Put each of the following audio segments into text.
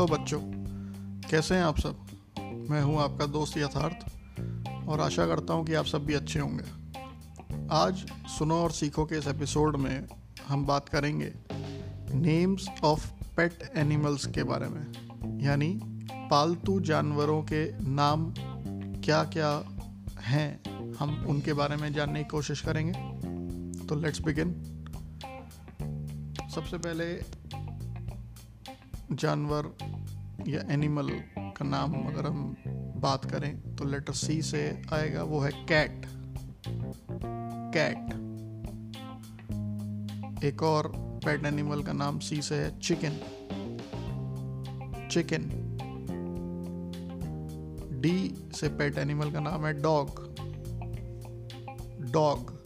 Hello बच्चों। कैसे हैं आप सब? मैं हूँ आपका दोस्त यथार्थ, और आशा करता हूँ कि आप सब भी अच्छे होंगे। आज सुनो और सीखो के इस एपिसोड में हम बात करेंगे नेम्स ऑफ़ पेट एनिमल्स के बारे में, यानी पालतू जानवरों के नाम क्या क्या हैं, हम उनके बारे में जानने की कोशिश करेंगे। तो लेट्स बिगिन सबसे पहले जानवर या एनिमल का नाम अगर हम बात करें तो लेटर सी से आएगा, वो है कैट कैट एक और पेट एनिमल का नाम सी से है चिकन चिकन डी से पेट एनिमल का नाम है डॉग डॉग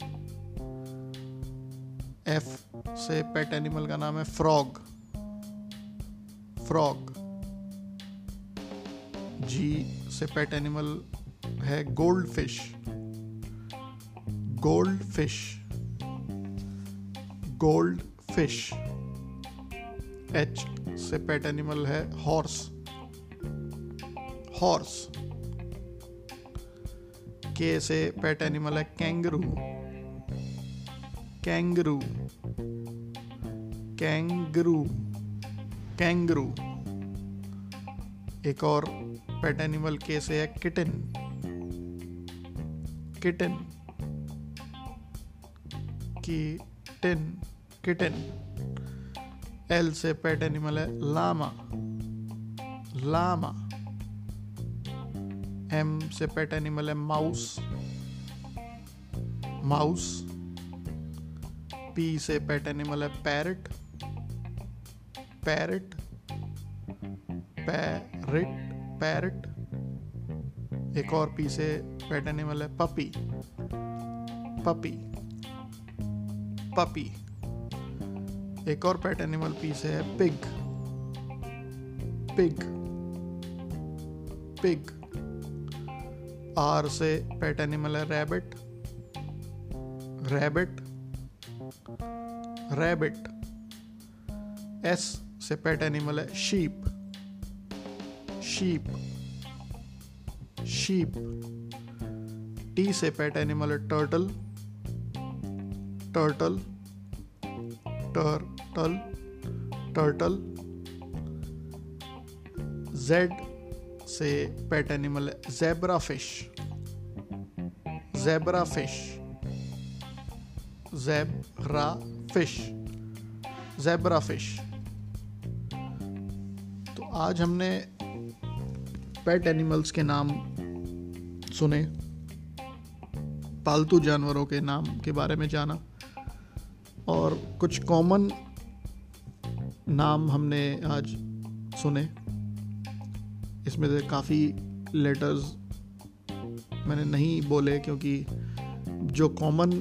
एफ़ से पेट एनिमल का नाम है फ्रॉग फ्रॉग। जी से पेट एनिमल है gold fish. Gold fish. Gold fish. H से पेट एनिमल है हॉर्स। हॉर्स। के से पेट एनिमल है कैंगरू। कैंगरू। कैंगरू। कैंगरू एक और पेट एनिमल के से है kitten kitten kitten kitten L से पेट एनिमल है लामा लामा एम से पेट एनिमल है माउस माउस पी से पेट एनिमल है पैरट पैरट पैरट पैरट एक और पी से पेट एनिमल है पपी पपी पपी एक और पेट एनिमल से है पिग पिग पिग आर से पेट एनिमल है रैबिट रैबिट रैबिट एस से पेट एनिमल है शीप शीप शीप टी से पेट एनिमल है turtle turtle turtle turtle Z से पेट एनिमल है zebra fish zebra fish zebra fish zebra fish आज हमने पेट एनिमल्स के नाम सुने, पालतू जानवरों के नाम के बारे में जाना, और कुछ कॉमन नाम हमने आज सुने। इसमें से काफ़ी लेटर्स मैंने नहीं बोले, क्योंकि जो कॉमन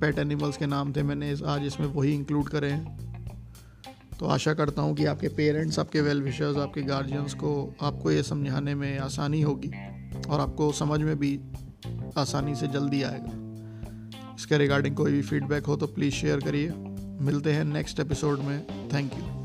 पेट एनिमल्स के नाम थे, मैंने आज इसमें वही इंक्लूड करे हैं। तो आशा करता हूँ कि आपके पेरेंट्स, आपके वेल विशर्स आपके गार्जियंस को आपको ये समझाने में आसानी होगी और आपको समझ में भी आसानी से जल्दी आएगा। इसके रिगार्डिंग कोई भी फीडबैक हो तो प्लीज़ शेयर करिए। मिलते हैं नेक्स्ट एपिसोड में। Thank you